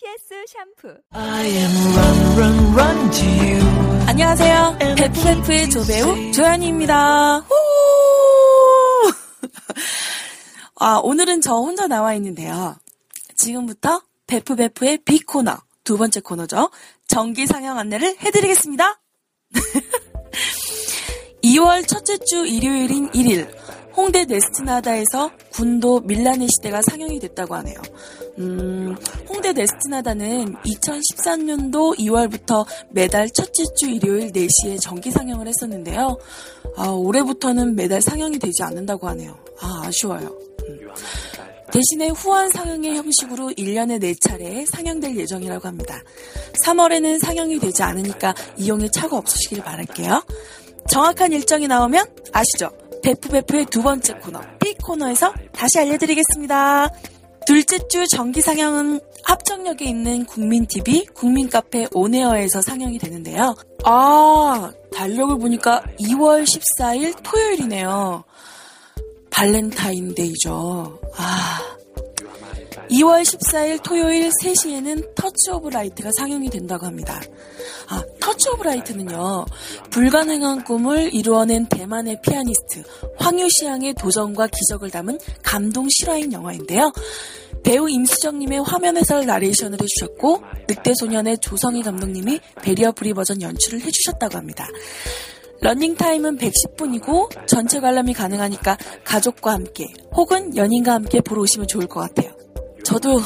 TS 샴푸. I am run, run, run to you. 안녕하세요. 베프베프의 조배우 조연이입니다. 후! 아, 오늘은 저 혼자 나와 있는데요. 지금부터 베프베프의 빅코너, 두 번째 코너죠. 정기 상영 안내를 해드리겠습니다. 2월 첫째 주 일요일인 1일, 홍대 네스트나다에서 군도 밀라네 시대가 상영이 됐다고 하네요. 음, 홍대 네스트나다는 2013년도 2월부터 매달 첫째 주 일요일 4시에 정기 상영을 했었는데요. 아, 올해부터는 매달 상영이 되지 않는다고 하네요. 아, 아쉬워요. 음. 대신에 후원 상영의 형식으로 1년에 4차례 상영될 예정이라고 합니다. 3월에는 상영이 되지 않으니까 이용에 차가 없으시길 바랄게요. 정확한 일정이 나오면 아시죠? 베프베프의 두 번째 코너, B 코너에서 다시 알려드리겠습니다. 둘째 주 정기 상영은 합정역에 있는 국민TV, 국민 카페 온에어에서 상영이 되는데요. 아, 달력을 보니까 2월 14일 토요일이네요. 발렌타인데이죠. 아. 2월 14일 토요일 3시에는 Touch of Light가 상영이 된다고 합니다. 아, Touch of Light는요, 불가능한 꿈을 이루어낸 대만의 피아니스트 황유시앙의 도전과 기적을 담은 감동 실화인 영화인데요. 배우 임수정님의 화면 해설 나레이션을 해주셨고, 늑대소년의 조성희 감독님이 배리어 프리 버전 연출을 해주셨다고 합니다. 러닝 타임은 110분이고 전체 관람이 가능하니까 가족과 함께 혹은 연인과 함께 보러 오시면 좋을 것 같아요. 저도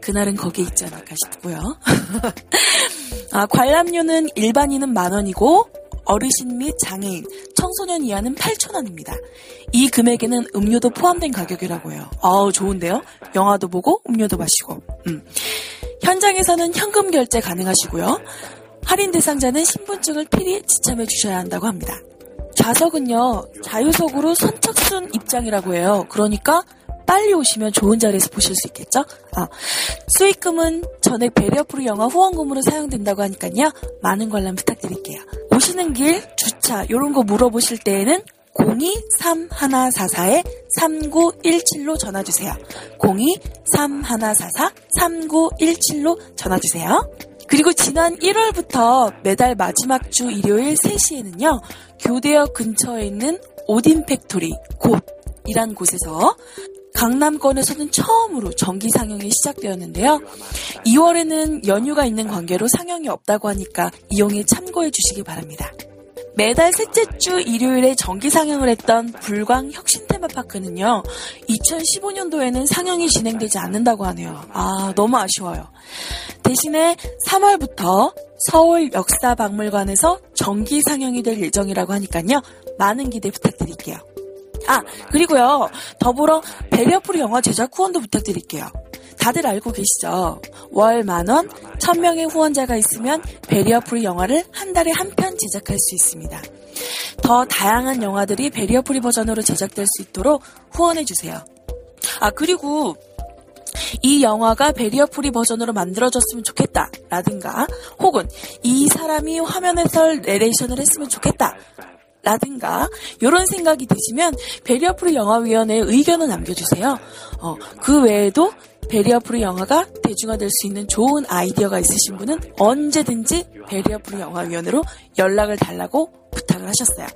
그날은 거기에 있지 않을까 싶고요. 아, 관람료는 일반인은 만 원이고 어르신 및 장애인, 청소년 이하는 8,000원입니다. 이 금액에는 음료도 포함된 가격이라고 해요. 아우, 좋은데요? 영화도 보고 음료도 마시고. 음. 현장에서는 현금 결제 가능하시고요. 할인 대상자는 신분증을 필히 지참해 주셔야 한다고 합니다. 좌석은요, 자유석으로 선착순 입장이라고 해요. 그러니까 빨리 오시면 좋은 자리에서 보실 수 있겠죠? 아, 수익금은 전액 배리어프로 영화 후원금으로 사용된다고 하니까요. 많은 관람 부탁드릴게요. 오시는 길, 주차, 이런 거 물어보실 때에는 02-3144-3917로 전화주세요. 02-3144-3917로 전화주세요. 그리고 지난 1월부터 매달 마지막 주 일요일 3시에는요, 교대역 근처에 있는 오딘 팩토리, 곳이란 곳에서 강남권에서는 처음으로 정기 상영이 시작되었는데요. 2월에는 연휴가 있는 관계로 상영이 없다고 하니까 이용에 참고해 주시기 바랍니다. 매달 셋째 주 일요일에 정기 상영을 했던 불광 혁신 테마파크는요, 2015년도에는 상영이 진행되지 않는다고 하네요. 아, 너무 아쉬워요. 대신에 3월부터 서울 역사박물관에서 정기 상영이 될 예정이라고 하니까요, 많은 기대 부탁드릴게요. 아, 그리고요, 더불어 배리어프리 영화 제작 후원도 부탁드릴게요. 다들 알고 계시죠? 월 만원, 천명의 후원자가 있으면 배리어프리 영화를 한 달에 한 편 제작할 수 있습니다. 더 다양한 영화들이 배리어프리 버전으로 제작될 수 있도록 후원해주세요. 아, 그리고 이 영화가 배리어프리 버전으로 만들어졌으면 좋겠다. 라든가, 혹은 이 사람이 화면 해설 내레이션을 했으면 좋겠다. 라든가 이런 생각이 드시면 배리어프리 영화위원회에 의견을 남겨주세요. 어, 그 외에도 배리어프리 영화가 대중화될 수 있는 좋은 아이디어가 있으신 분은 언제든지 배리어프리 영화위원회로 연락을 달라고 부탁을 하셨어요.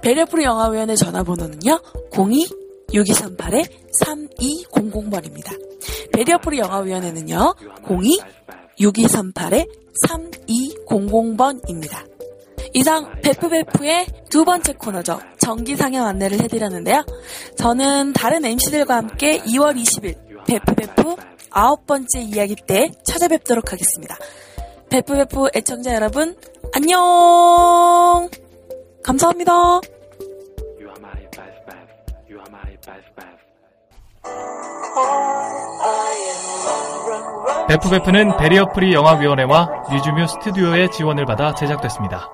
배리어프리 영화위원회 전화번호는요. 02-6238-3200번입니다. 배리어프리 영화위원회는요. 6238-3200번입니다. 이상 베프베프의 두 번째 코너죠. 정기 상영 안내를 해드렸는데요. 저는 다른 MC들과 함께 2월 20일 베프베프 아홉 번째 이야기 때 찾아뵙도록 하겠습니다. 베프베프 애청자 여러분, 안녕! 감사합니다. 베프베프는 베리어프리 영화위원회와 류즈뮤 스튜디오의 지원을 받아 제작됐습니다.